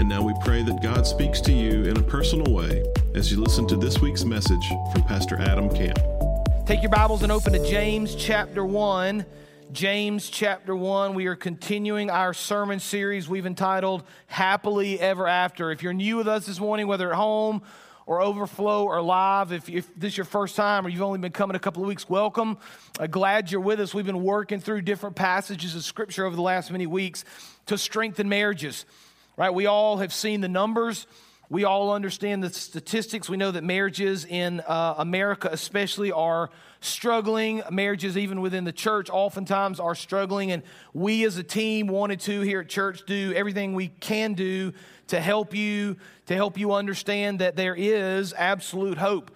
And now we pray that God speaks to you in a personal way as you listen to this week's message from Pastor Adam Camp. Take your Bibles and open to James chapter 1. James chapter 1. We are continuing our sermon series we've entitled Happily Ever After. If you're new with us this morning, whether at home or overflow or live, if, if this is your first time or you've only been coming a couple of weeks, welcome. Uh, glad you're with us. We've been working through different passages of Scripture over the last many weeks to strengthen marriages right? We all have seen the numbers. We all understand the statistics. We know that marriages in uh, America, especially, are struggling. Marriages, even within the church, oftentimes are struggling. And we as a team wanted to here at church do everything we can do to help you, to help you understand that there is absolute hope.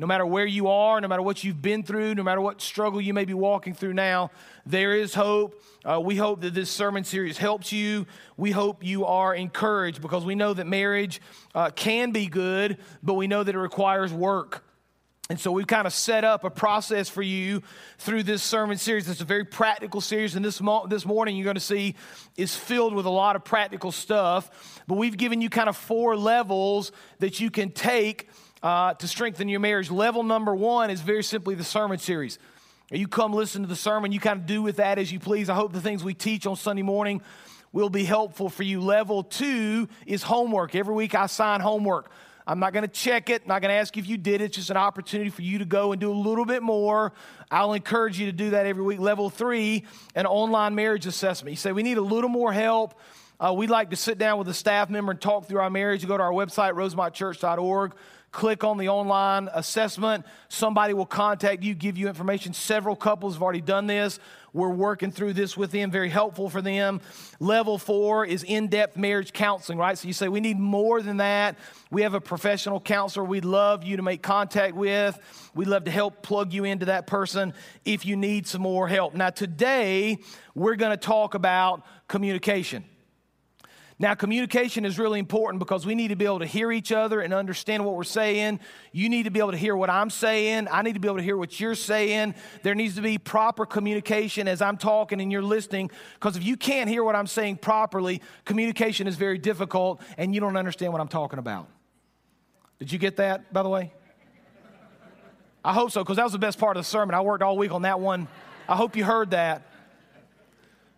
No matter where you are, no matter what you've been through, no matter what struggle you may be walking through now, there is hope. Uh, we hope that this sermon series helps you. We hope you are encouraged because we know that marriage uh, can be good, but we know that it requires work. And so we've kind of set up a process for you through this sermon series. It's a very practical series, and this, mo- this morning you're going to see is filled with a lot of practical stuff. But we've given you kind of four levels that you can take uh, to strengthen your marriage. Level number one is very simply the sermon series. You come listen to the sermon, you kind of do with that as you please. I hope the things we teach on Sunday morning will be helpful for you. Level two is homework. Every week I assign homework. I'm not going to check it, not going to ask you if you did it. It's just an opportunity for you to go and do a little bit more. I'll encourage you to do that every week. Level three, an online marriage assessment. You say, we need a little more help. Uh, we'd like to sit down with a staff member and talk through our marriage. You go to our website, rosemontchurch.org click on the online assessment. Somebody will contact you, give you information. Several couples have already done this. We're working through this with them, very helpful for them. Level four is in depth marriage counseling, right? So you say, we need more than that. We have a professional counselor we'd love you to make contact with. We'd love to help plug you into that person if you need some more help. Now, today, we're going to talk about communication. Now, communication is really important because we need to be able to hear each other and understand what we're saying. You need to be able to hear what I'm saying. I need to be able to hear what you're saying. There needs to be proper communication as I'm talking and you're listening because if you can't hear what I'm saying properly, communication is very difficult and you don't understand what I'm talking about. Did you get that, by the way? I hope so because that was the best part of the sermon. I worked all week on that one. I hope you heard that.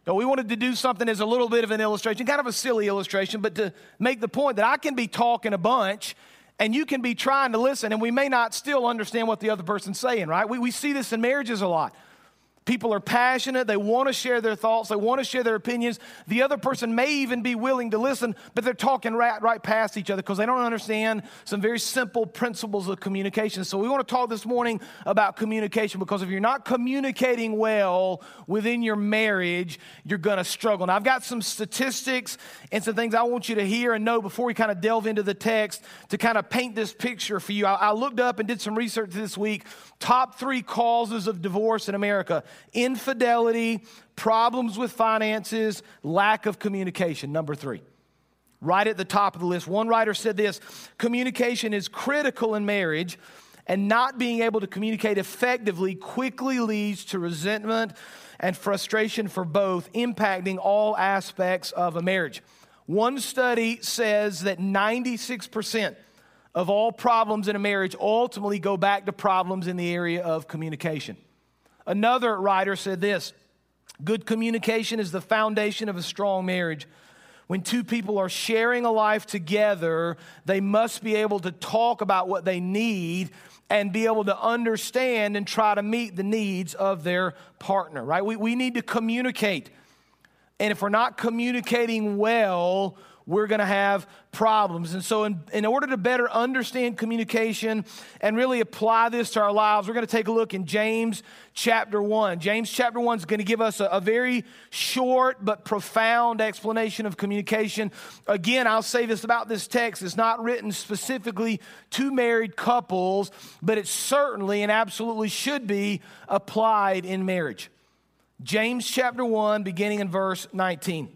No, we wanted to do something as a little bit of an illustration, kind of a silly illustration, but to make the point that I can be talking a bunch and you can be trying to listen, and we may not still understand what the other person's saying, right? We, we see this in marriages a lot. People are passionate. They want to share their thoughts. They want to share their opinions. The other person may even be willing to listen, but they're talking right, right past each other because they don't understand some very simple principles of communication. So, we want to talk this morning about communication because if you're not communicating well within your marriage, you're going to struggle. Now, I've got some statistics and some things I want you to hear and know before we kind of delve into the text to kind of paint this picture for you. I, I looked up and did some research this week top three causes of divorce in America infidelity, problems with finances, lack of communication. Number three. Right at the top of the list. One writer said this communication is critical in marriage, and not being able to communicate effectively quickly leads to resentment and frustration for both, impacting all aspects of a marriage. One study says that 96% of all problems in a marriage ultimately go back to problems in the area of communication. Another writer said this good communication is the foundation of a strong marriage. When two people are sharing a life together, they must be able to talk about what they need and be able to understand and try to meet the needs of their partner, right? We, we need to communicate. And if we're not communicating well, we're going to have problems. And so, in, in order to better understand communication and really apply this to our lives, we're going to take a look in James chapter 1. James chapter 1 is going to give us a, a very short but profound explanation of communication. Again, I'll say this about this text it's not written specifically to married couples, but it certainly and absolutely should be applied in marriage. James chapter 1, beginning in verse 19.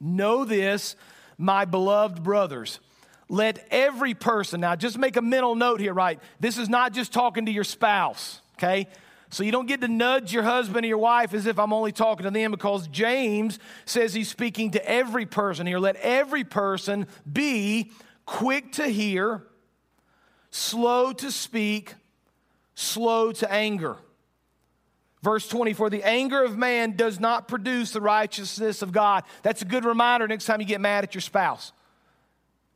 Know this my beloved brothers. Let every person, now just make a mental note here, right? This is not just talking to your spouse, okay? So you don't get to nudge your husband or your wife as if I'm only talking to them because James says he's speaking to every person here. Let every person be quick to hear, slow to speak, slow to anger. Verse 24, the anger of man does not produce the righteousness of God. That's a good reminder next time you get mad at your spouse.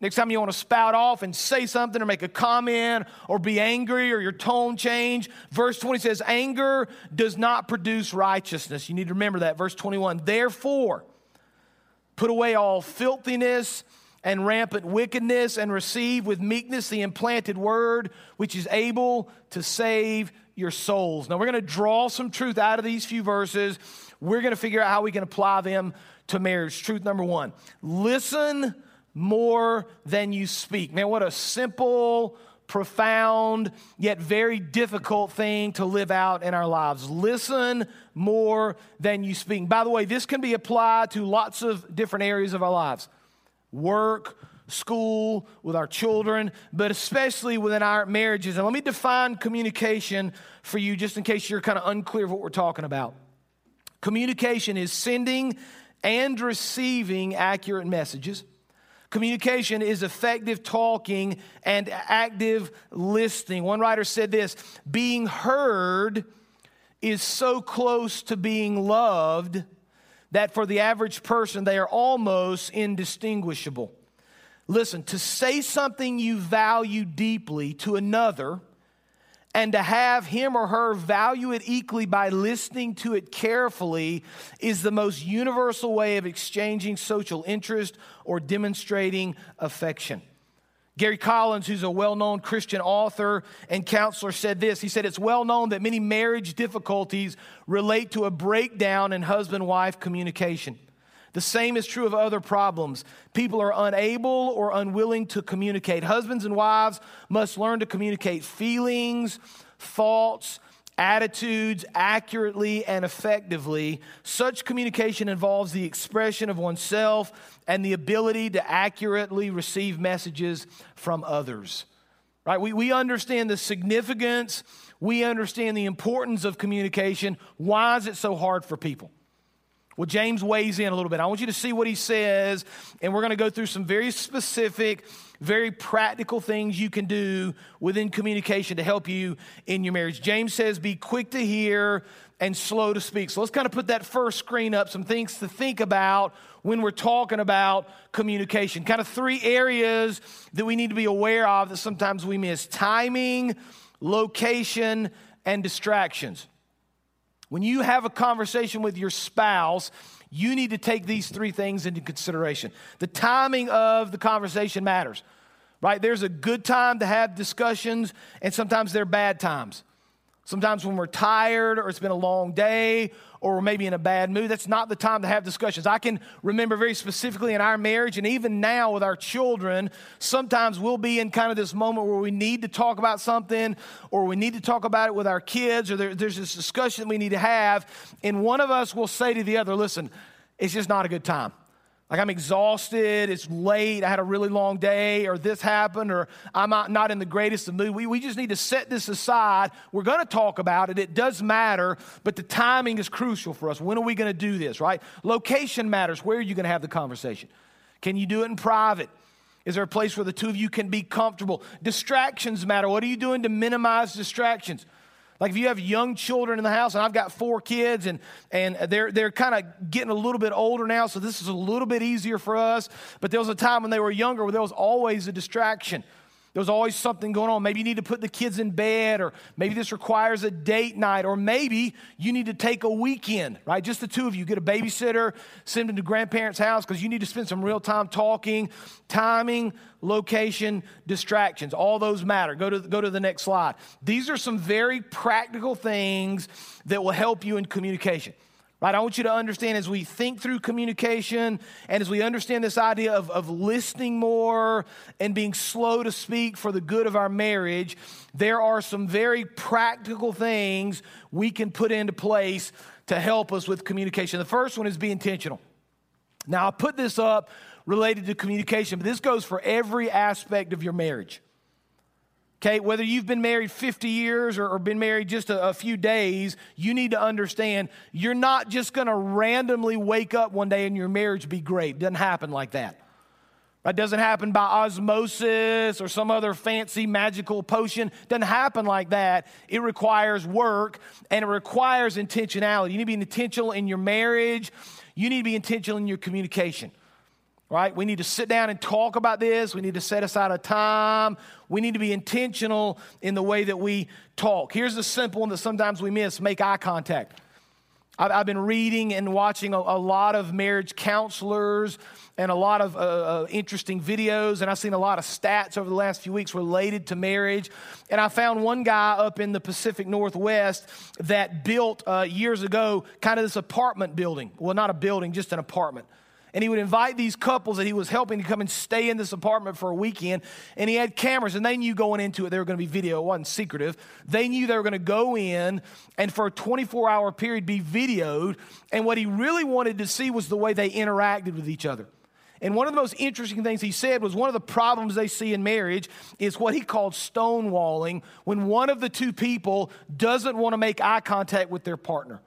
Next time you want to spout off and say something or make a comment or be angry or your tone change. Verse 20 says, anger does not produce righteousness. You need to remember that. Verse 21, therefore, put away all filthiness and rampant wickedness and receive with meekness the implanted word, which is able to save your souls. Now, we're going to draw some truth out of these few verses. We're going to figure out how we can apply them to marriage. Truth number one listen more than you speak. Man, what a simple, profound, yet very difficult thing to live out in our lives. Listen more than you speak. By the way, this can be applied to lots of different areas of our lives work, school, with our children, but especially within our marriages. And let me define communication for you just in case you're kind of unclear of what we're talking about. Communication is sending and receiving accurate messages. Communication is effective talking and active listening. One writer said this being heard is so close to being loved that for the average person, they are almost indistinguishable. Listen, to say something you value deeply to another and to have him or her value it equally by listening to it carefully is the most universal way of exchanging social interest or demonstrating affection. Gary Collins, who's a well known Christian author and counselor, said this. He said, It's well known that many marriage difficulties relate to a breakdown in husband wife communication. The same is true of other problems. People are unable or unwilling to communicate. Husbands and wives must learn to communicate feelings, thoughts, attitudes accurately and effectively. Such communication involves the expression of oneself and the ability to accurately receive messages from others. Right? We, we understand the significance, we understand the importance of communication. Why is it so hard for people? Well, James weighs in a little bit. I want you to see what he says, and we're going to go through some very specific, very practical things you can do within communication to help you in your marriage. James says, Be quick to hear and slow to speak. So let's kind of put that first screen up, some things to think about when we're talking about communication. Kind of three areas that we need to be aware of that sometimes we miss timing, location, and distractions. When you have a conversation with your spouse, you need to take these three things into consideration. The timing of the conversation matters, right? There's a good time to have discussions, and sometimes there are bad times. Sometimes when we're tired or it's been a long day or we're maybe in a bad mood, that's not the time to have discussions. I can remember very specifically in our marriage and even now with our children, sometimes we'll be in kind of this moment where we need to talk about something or we need to talk about it with our kids or there, there's this discussion we need to have. And one of us will say to the other, listen, it's just not a good time. Like I'm exhausted, it's late, I had a really long day, or this happened, or I'm not in the greatest of mood. We, we just need to set this aside. We're to talk about it. It does matter, but the timing is crucial for us. When are we to do this, right? Location matters. Where are you to have the conversation? Can you do it in private? Is there a place where the two of you can be comfortable? Distractions matter. What are you doing to minimize distractions? Like if you have young children in the house, and I've got four kids, and, and they're, they're kind of getting a little bit older now, so this is a little bit easier for us. But there was a time when they were younger where there was always a distraction. There's always something going on. Maybe you need to put the kids in bed, or maybe this requires a date night, or maybe you need to take a weekend, right? Just the two of you. Get a babysitter, send them to grandparents' house because you need to spend some real time talking. Timing, location, distractions, all those matter. Go to, go to the next slide. These are some very practical things that will help you in communication. Right? I want you to understand as we think through communication and as we understand this idea of, of listening more and being slow to speak for the good of our marriage, there are some very practical things we can put into place to help us with communication. The first one is be intentional. Now, I put this up related to communication, but this goes for every aspect of your marriage. Okay, whether you've been married 50 years or, or been married just a, a, few days, you need to understand you're not just to randomly wake up one day and your marriage be great. It doesn't happen like that. It doesn't happen by osmosis or some other fancy magical potion. It doesn't happen like that. It requires work and it requires intentionality. You need to be intentional in your marriage. You need to be intentional in your communication right? We need to sit down and talk about this. We need to set aside a time. We need to be intentional in the way that we talk. Here's the simple one that sometimes we miss make eye contact. I've, been reading and watching a, a, lot of marriage counselors and a lot of uh, uh, interesting videos, and I've seen a lot of stats over the last few weeks related to marriage. And I found one guy up in the Pacific Northwest that built uh, years ago kind of this apartment building. Well, not a building, just an apartment and he would invite these couples that he was helping to come and stay in this apartment for a weekend. And he had cameras, and they knew going into it they were going to be video. It wasn't secretive. They knew they were going to go in and for a 24 hour period be videoed. And what he really wanted to see was the way they interacted with each other. And one of the most interesting things he said was one of the problems they see in marriage is what he called stonewalling when one of the two people doesn't want to make eye contact with their partner.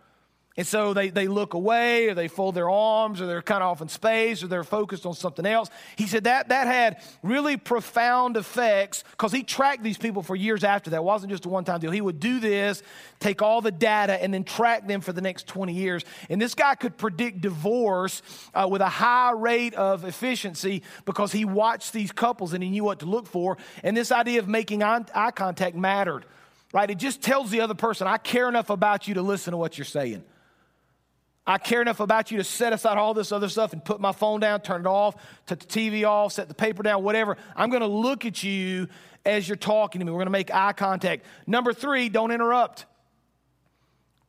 And so they, they look away or they fold their arms or they're kind of off in space or they're focused on something else. He said that that had really profound effects because he tracked these people for years after that. It wasn't just a one time deal. He would do this, take all the data, and then track them for the next 20 years. And this guy could predict divorce uh, with a high rate of efficiency because he watched these couples and he knew what to look for. And this idea of making eye contact mattered, right? It just tells the other person, I care enough about you to listen to what you're saying. I care enough about you to set aside all this other stuff and put my phone down, turn it off, set the TV off, set the paper down, whatever. I'm going to look at you as you're talking to me. We're going to make eye contact. Number three, don't interrupt.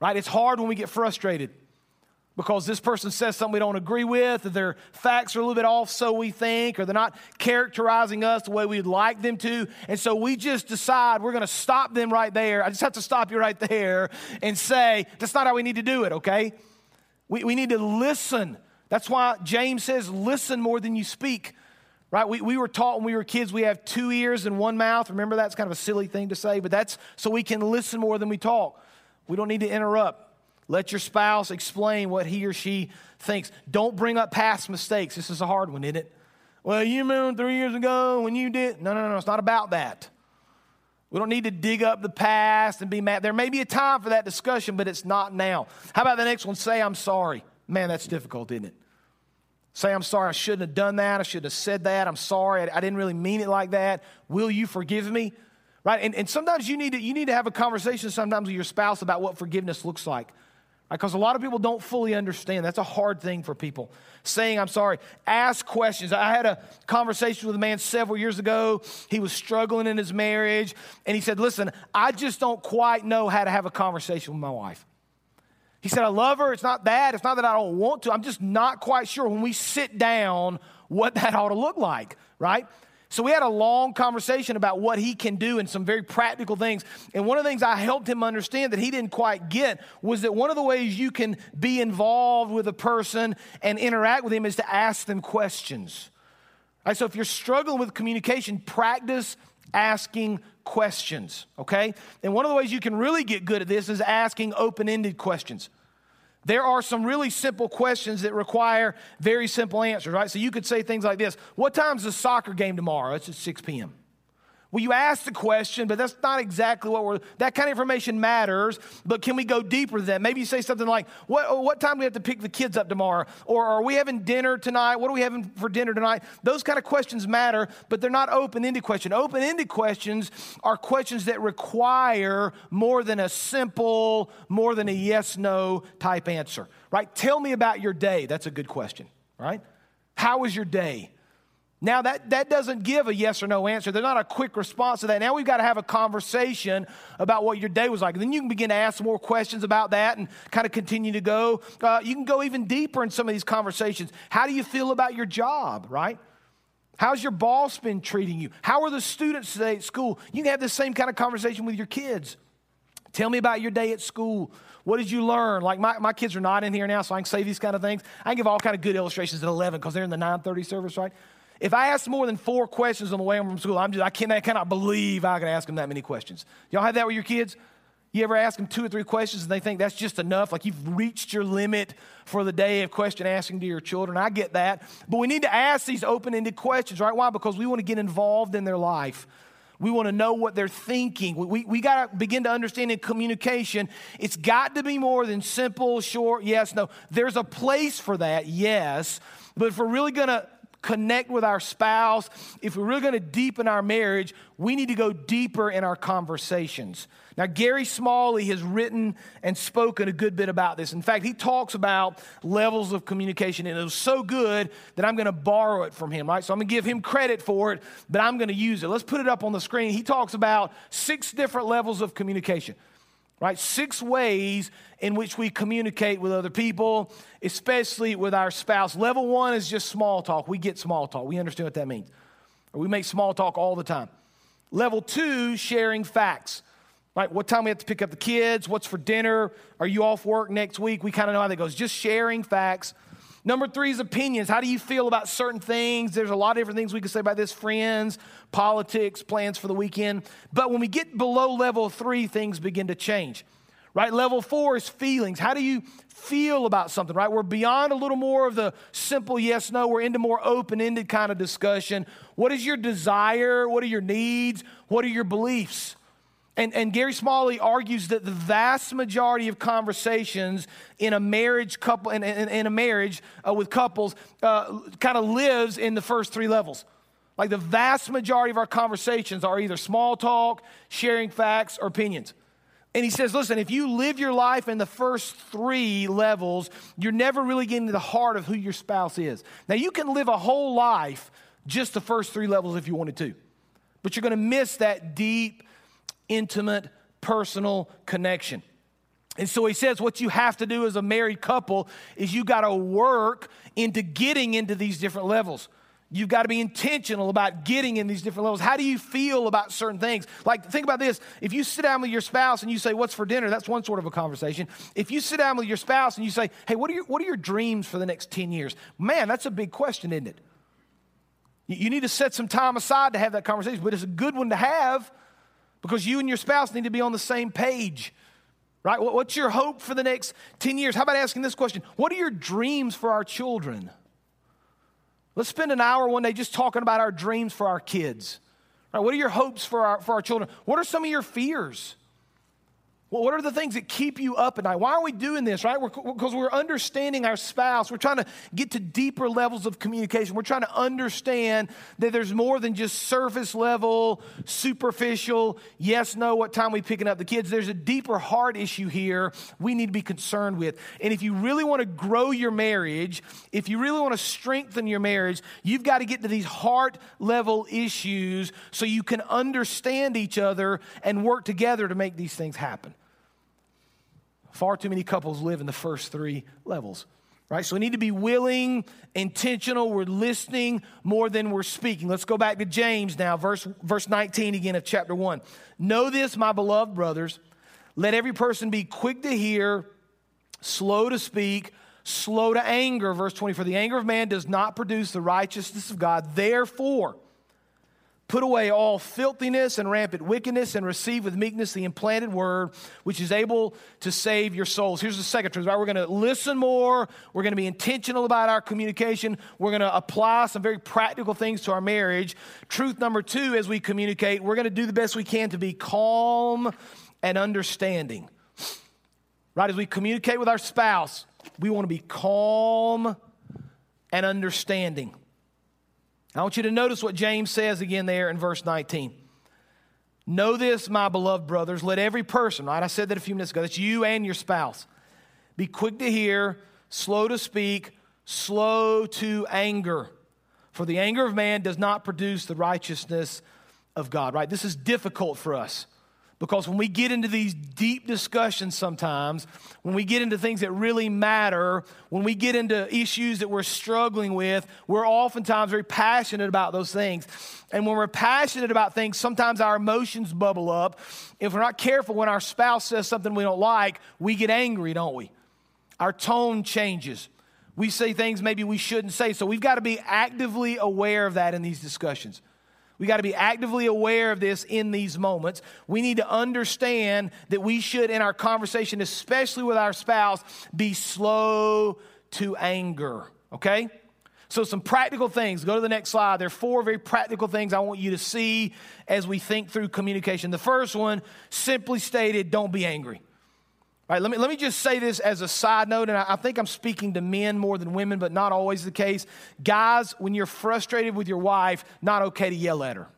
Right? It's hard when we get frustrated because this person says something we don't agree with, or their facts are a little bit off, so we think, or they're not characterizing us the way we'd like them to. And so we just decide we're going to stop them right there. I just have to stop you right there and say, that's not how we need to do it, okay? We, we need to listen. That's why James says, listen more than you speak. Right? We, we were taught when we were kids we have two ears and one mouth. Remember, that's kind of a silly thing to say, but that's so we can listen more than we talk. We don't need to interrupt. Let your spouse explain what he or she thinks. Don't bring up past mistakes. This is a hard one, isn't it? Well, you remember three years ago when you did. No, no, no, it's not about that. We don't need to dig up the past and be mad. There may be a time for that discussion, but it's not now. How about the next one? Say, I'm sorry. Man, that's difficult, isn't it? Say, I'm sorry. I shouldn't have done that. I should have said that. I'm sorry. I, I didn't really mean it like that. Will you forgive me? Right? And, and sometimes you need, to, you need to have a conversation sometimes with your spouse about what forgiveness looks like. Because a lot of people don't fully understand. That's a hard thing for people. Saying, I'm sorry. Ask questions. I had a conversation with a man several years ago. He was struggling in his marriage. And he said, Listen, I just don't quite know how to have a conversation with my wife. He said, I love her. It's not that. It's not that I don't want to. I'm just not quite sure when we sit down what that ought to look like, right? So we had a long conversation about what he can do and some very practical things. And one of the things I helped him understand that he didn't quite get was that one of the ways you can be involved with a person and interact with him is to ask them questions. Right, so if you're struggling with communication, practice asking questions, okay? And one of the ways you can really get good at this is asking open ended questions. There are some really simple questions that require very simple answers, right? So you could say things like this What time's the soccer game tomorrow? It's at 6 p.m. Well, you asked the question, but that's not exactly what we're, that kind of information matters, but can we go deeper than that? Maybe you say something like, what, what time do we have to pick the kids up tomorrow? Or are we having dinner tonight? What are we having for dinner tonight? Those kind of questions matter, but they're not open ended questions. Open ended questions are questions that require more than a simple, more than a yes no type answer, right? Tell me about your day. That's a good question, right? How was your day? Now, that, that doesn't give a yes or no answer. There's not a quick response to that. Now we've got to have a conversation about what your day was like. And then you can begin to ask more questions about that and kind of continue to go. Uh, you can go even deeper in some of these conversations. How do you feel about your job, right? How's your boss been treating you? How are the students today at school? You can have the same kind of conversation with your kids. Tell me about your day at school. What did you learn? Like my, my kids are not in here now, so I can say these kind of things. I can give all kind of good illustrations at 11 because they're in the 930 service, right? If I ask more than four questions on the way home from school, I'm just, I, I cannot believe I can ask them that many questions. Y'all have that with your kids? You ever ask them two or three questions and they think that's just enough? Like you've reached your limit for the day of question asking to your children. I get that. But we need to ask these open ended questions, right? Why? Because we want to get involved in their life. We want to know what they're thinking. We, we, we got to begin to understand in communication, it's got to be more than simple, short, yes, no. There's a place for that, yes. But if we're really going to connect with our spouse, if we're really going to deepen our marriage, we need to go deeper in our conversations. Now, Gary Smalley has written and spoken a good bit about this. In fact, he talks about levels of communication, and it was so good that I'm going to borrow it from him, right? So I'm going to give him credit for it, but I'm going to use it. Let's put it up on the screen. He talks about six different levels of communication right? Six ways in which we communicate with other people, especially with our spouse. Level one is just small talk. We get small talk, we understand what that means. We make small talk all the time. Level two, sharing facts. Right, what time we have to pick up the kids? What's for dinner? Are you off work next week? We kind of know how that goes. Just sharing facts. Number three is opinions. How do you feel about certain things? There's a lot of different things we can say about this friends, politics, plans for the weekend. But when we get below level three, things begin to change. Right? Level four is feelings. How do you feel about something, right? We're beyond a little more of the simple yes, no. We're into more open ended kind of discussion. What is your desire? What are your needs? What are your beliefs? And, and Gary Smalley argues that the vast majority of conversations in a marriage couple in, in, in a marriage uh, with couples uh, kind of lives in the first three levels. Like the vast majority of our conversations are either small talk, sharing facts, or opinions. And he says, listen, if you live your life in the first three levels, you're never really getting to the heart of who your spouse is. Now, you can live a whole life just the first three levels if you wanted to, but you're going to miss that deep intimate, personal connection. And so he says, what you have to do as a married couple is you got to work into getting into these different levels. You've got to be intentional about getting in these different levels. How do you feel about certain things? Like, think about this. If you sit down with your spouse and you say, What's for dinner? That's one sort of a conversation. If you sit down with your spouse and you say, Hey, what are your, what are your dreams for the next 10 years? Man, that's a big question, isn't it? You need to set some time aside to have that conversation, but it's a good one to have because you and your spouse need to be on the same page. Right? What's your hope for the next 10 years? How about asking this question? What are your dreams for our children? Let's spend an hour one day just talking about our dreams for our kids. Right? What are your hopes for our, for our children? What are some of your fears? What are the things that keep you up at night? Why are we doing this, right? Because we're, we're understanding our spouse. We're trying to get to deeper levels of communication. We're trying to understand that there's more than just surface level, superficial, yes, no, what time we picking up the kids. There's a deeper heart issue here we need to be concerned with. And if you really want to grow your marriage, if you really want to strengthen your marriage, you've got to get to these heart level issues so you can understand each other and work together to make these things happen. Far too many couples live in the first three levels, right? So we need to be willing, intentional. We're listening more than we're speaking. Let's go back to James now, verse, verse 19 again of chapter 1. Know this, my beloved brothers. Let every person be quick to hear, slow to speak, slow to anger. Verse 20 For the anger of man does not produce the righteousness of God. Therefore, put away all filthiness and rampant wickedness and receive with meekness the implanted word, which is able to save your souls. Here's the second truth, right? We're going to listen more. We're going to be intentional about our communication. We're going to apply some very practical things to our marriage. Truth number two, as we communicate, we're going to do the best we can to be calm and understanding. Right? As we communicate with our spouse, we want to be calm and understanding. I want you to notice what James says again there in verse 19. Know this, my beloved brothers, let every person, right? I said that a few minutes ago, that's you and your spouse, be quick to hear, slow to speak, slow to anger. For the anger of man does not produce the righteousness of God, right? This is difficult for us. Because when we get into these deep discussions sometimes, when we get into things that really matter, when we get into issues that we're struggling with, we're oftentimes very passionate about those things. And when we're passionate about things, sometimes our emotions bubble up. If we're not careful, when our spouse says something we don't like, we get angry, don't we? Our tone changes. We say things maybe we shouldn't say. So we've got to be actively aware of that in these discussions. We got to be actively aware of this in these moments. We need to understand that we should, in our conversation, especially with our spouse, be slow to anger. Okay? So, some practical things. Go to the next slide. There are four very practical things I want you to see as we think through communication. The first one, simply stated, don't be angry. Right, let me, let me just say this as a side note, and I, I think I'm speaking to men more than women, but not always the case. Guys, when you're frustrated with your wife, not okay to yell at her.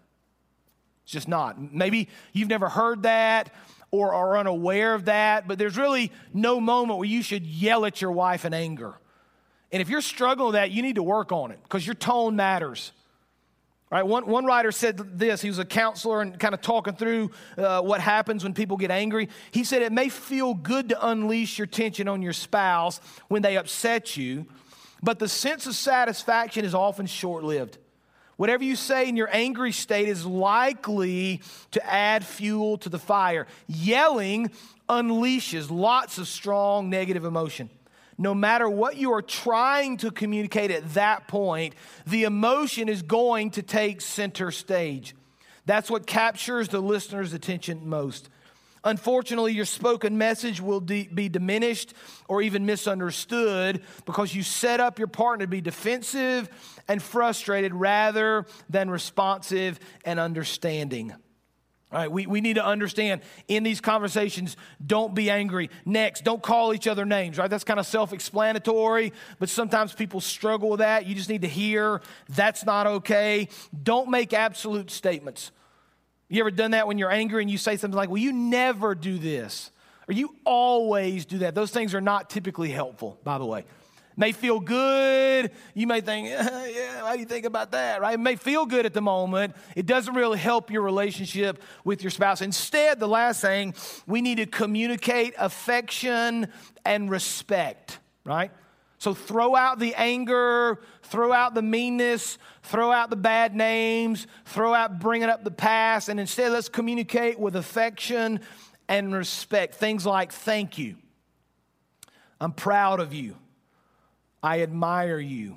It's just not. Maybe you've never heard that or are unaware of that, but there's really no moment where you should yell at your wife in anger. And if you're struggling with that, you need to work on it because your tone matters. Right, one, one writer said this. He was a counselor and kind of talking through uh, what happens when people get angry. He said, It may feel good to unleash your tension on your spouse when they upset you, but the sense of satisfaction is often short lived. Whatever you say in your angry state is likely to add fuel to the fire. Yelling unleashes lots of strong negative emotion no matter what you are trying to communicate at that point, the emotion is going to take center stage. That's what captures the listener's attention most. Unfortunately, your spoken message will de- be diminished or even misunderstood because you set up your partner to be defensive and frustrated rather than responsive and understanding. All right, we, we need to understand in these conversations, don't be angry. Next, don't call each other names, right? That's kind of self explanatory, but sometimes people struggle with that. You just need to hear that's not okay. Don't make absolute statements. You ever done that when you're angry and you say something like, well, you never do this, or you always do that? Those things are not typically helpful, by the way may feel good. You may think, yeah, how do you think about that, right? It may feel good at the moment. It doesn't really help your relationship with your spouse. Instead, the last thing, we need to communicate affection and respect, right? So throw out the anger, throw out the meanness, throw out the bad names, throw out bringing up the past, and instead let's communicate with affection and respect. Things like, thank you. I'm proud of you. I admire you.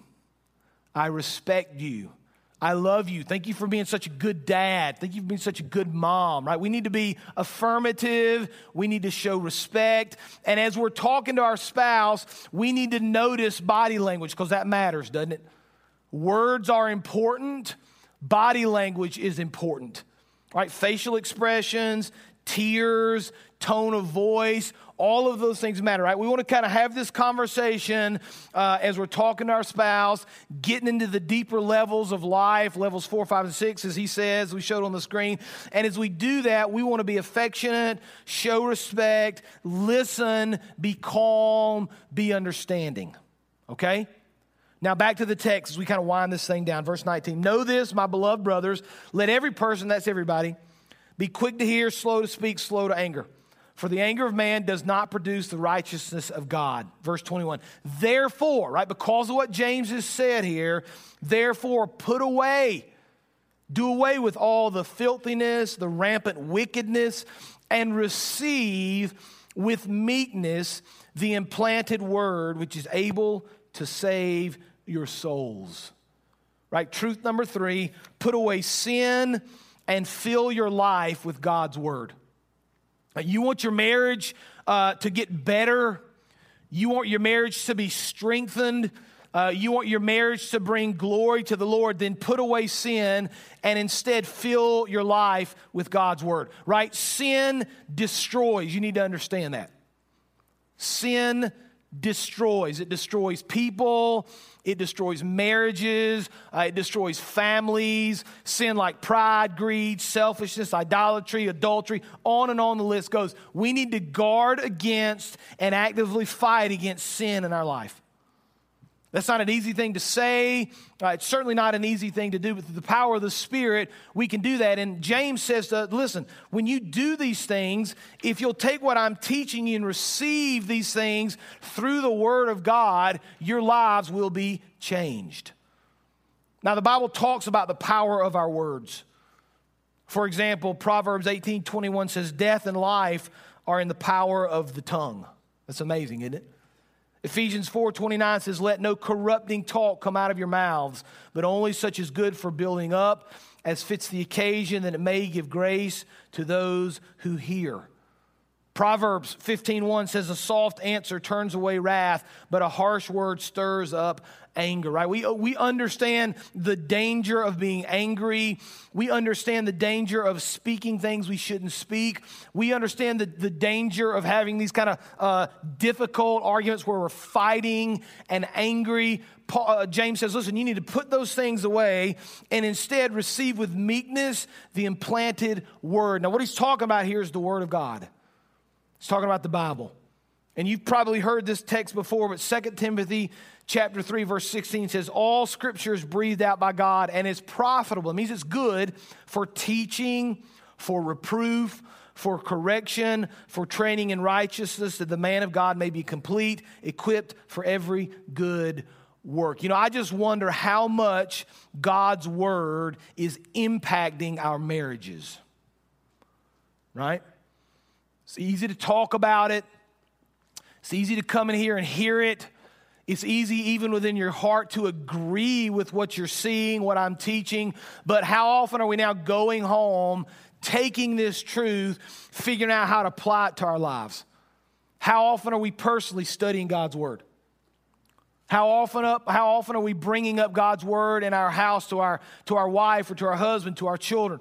I respect you. I love you. Thank you for being such a good dad. Thank you for being such a good mom, right? We need to be affirmative. We need to show respect. And as we're talking to our spouse, we need to notice body language because that matters, doesn't it? Words are important, body language is important, right? Facial expressions, tears, tone of voice, all of those things matter, right? We want to kind of have this conversation uh, as we're talking to our spouse, getting into the deeper levels of life, levels four, five, and six, as he says, we showed on the screen. And as we do that, we want to be affectionate, show respect, listen, be calm, be understanding, okay? Now, back to the text as we kind of wind this thing down. Verse 19 Know this, my beloved brothers, let every person, that's everybody, be quick to hear, slow to speak, slow to anger. For the anger of man does not produce the righteousness of God. Verse 21. Therefore, right, because of what James has said here, therefore put away, do away with all the filthiness, the rampant wickedness, and receive with meekness the implanted word which is able to save your souls. Right? Truth number three put away sin and fill your life with God's word. You want your marriage uh, to get better, you want your marriage to be strengthened. Uh, you want your marriage to bring glory to the Lord, then put away sin and instead fill your life with God's word, right? Sin destroys. You need to understand that. Sin destroys. It destroys people, it destroys marriages, uh, it destroys families, sin like pride, greed, selfishness, idolatry, adultery, on and on the list goes. We need to guard against and actively fight against sin in our life. That's not an easy thing to say. Uh, it's certainly not an easy thing to do, but through the power of the Spirit, we can do that. And James says to listen, when you do these things, if you'll take what I'm teaching you and receive these things through the Word of God, your lives will be changed. Now, the Bible talks about the power of our words. For example, Proverbs 18 21 says, Death and life are in the power of the tongue. That's amazing, isn't it? Ephesians 4:29 says let no corrupting talk come out of your mouths but only such as good for building up as fits the occasion that it may give grace to those who hear. Proverbs 15:1 says a soft answer turns away wrath, but a harsh word stirs up anger, right? We, we understand the danger of being angry. We understand the danger of speaking things we shouldn't speak. We understand the, the danger of having these kind of uh, difficult arguments where we're fighting and angry. Paul, uh, James says, listen, you need to put those things away and instead receive with meekness the implanted word. Now, what he's talking about here is the word of God. He's talking about the Bible. And you've probably heard this text before, but 2 Timothy chapter 3 verse 16 says all scripture is breathed out by God and is profitable. It means it's good for teaching, for reproof, for correction, for training in righteousness that the man of God may be complete, equipped for every good work. You know, I just wonder how much God's word is impacting our marriages. Right? It's easy to talk about it. It's easy to come in here and hear it. It's easy, even within your heart, to agree with what you're seeing, what I'm teaching. But how often are we now going home, taking this truth, figuring out how to apply it to our lives? How often are we personally studying God's Word? How often, up, how often are we bringing up God's Word in our house to our, to our wife or to our husband, to our children?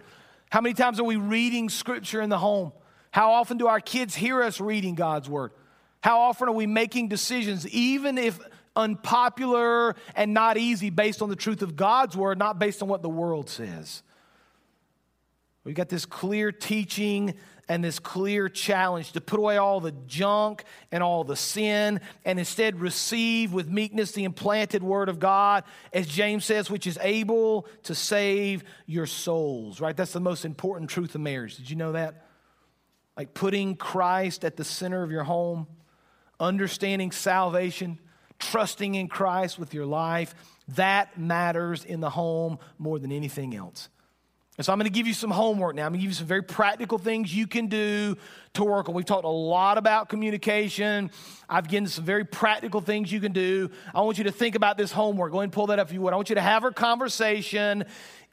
How many times are we reading Scripture in the home? How often do our kids hear us reading God's Word? How often are we making decisions, even if unpopular and not easy, based on the truth of God's Word, not based on what the world says? We've got this clear teaching and this clear challenge to put away all the junk and all the sin and instead receive with meekness the implanted word of God, as James says, which is able to save your souls, right? That's the most important truth of marriage. Did you know that? Like putting Christ at the center of your home, understanding salvation, trusting in Christ with your life, that matters in the home more than anything else. And so I'm going to give you some homework now. I'm going to give you some very practical things you can do to work on. We've talked a lot about communication. I've given some very practical things you can do. I want you to think about this homework. Go ahead and pull that up if you would. I want you to have a conversation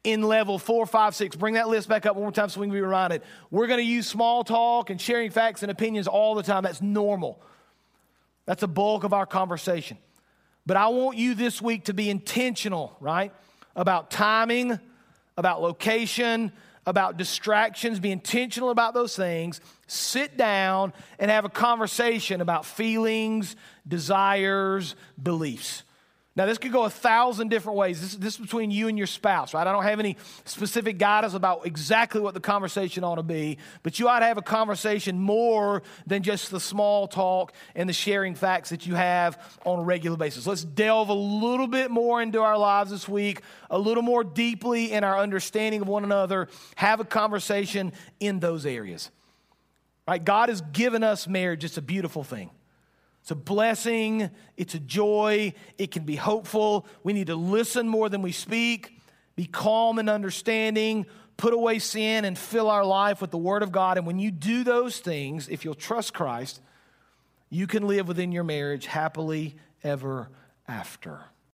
in level four, five, six. Bring that list back up one more time so we can be reminded. We're going to use small talk and sharing facts and opinions all the time. That's normal. That's the bulk of our conversation. But I want you this week to be intentional, right? About timing, about location, about distractions. Be intentional about those things. Sit down and have a conversation about feelings, desires, beliefs. Now, this could go a thousand different ways. This, this is between you and your spouse, right? I don't have any specific guidance about exactly what the conversation ought to be, but you ought to have a conversation more than just the small talk and the sharing facts that you have on a regular basis. Let's delve a little bit more into our lives this week, a little more deeply in our understanding of one another, have a conversation in those areas. Right? God has given us marriage, it's a beautiful thing. It's a blessing, it's a joy, it can be hopeful. We need to listen more than we speak, be calm and understanding, put away sin, and fill our life with the Word of God. And when you do those things, if you'll trust Christ, you can live within your marriage happily ever after.